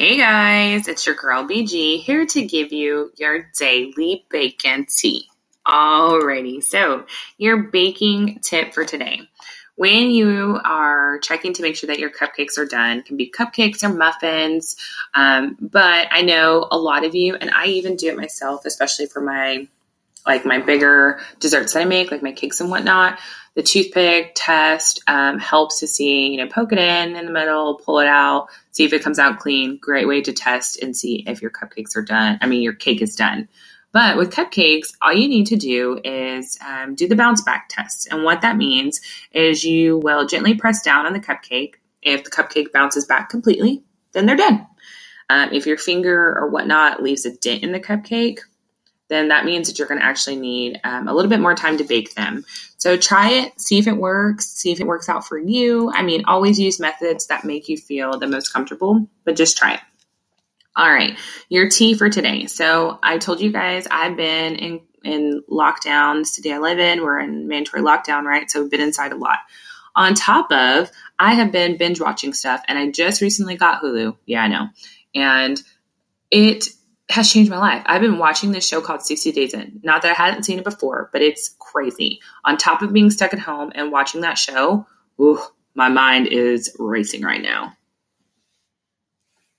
Hey guys, it's your girl BG here to give you your daily bacon tea. Alrighty, so your baking tip for today. When you are checking to make sure that your cupcakes are done, can be cupcakes or muffins, um, but I know a lot of you, and I even do it myself, especially for my like my bigger desserts that I make, like my cakes and whatnot the toothpick test um, helps to see, you know, poke it in in the middle, pull it out, see if it comes out clean. Great way to test and see if your cupcakes are done. I mean, your cake is done. But with cupcakes, all you need to do is um, do the bounce back test. And what that means is you will gently press down on the cupcake. If the cupcake bounces back completely, then they're done. Um, if your finger or whatnot leaves a dent in the cupcake, then that means that you're going to actually need um, a little bit more time to bake them. So try it, see if it works, see if it works out for you. I mean, always use methods that make you feel the most comfortable, but just try it. All right, your tea for today. So I told you guys I've been in in lockdown. Today I live in. We're in mandatory lockdown, right? So we've been inside a lot. On top of, I have been binge watching stuff, and I just recently got Hulu. Yeah, I know, and it has changed my life. I've been watching this show called 60 Days In. Not that I hadn't seen it before, but it's crazy. On top of being stuck at home and watching that show, ooh, my mind is racing right now.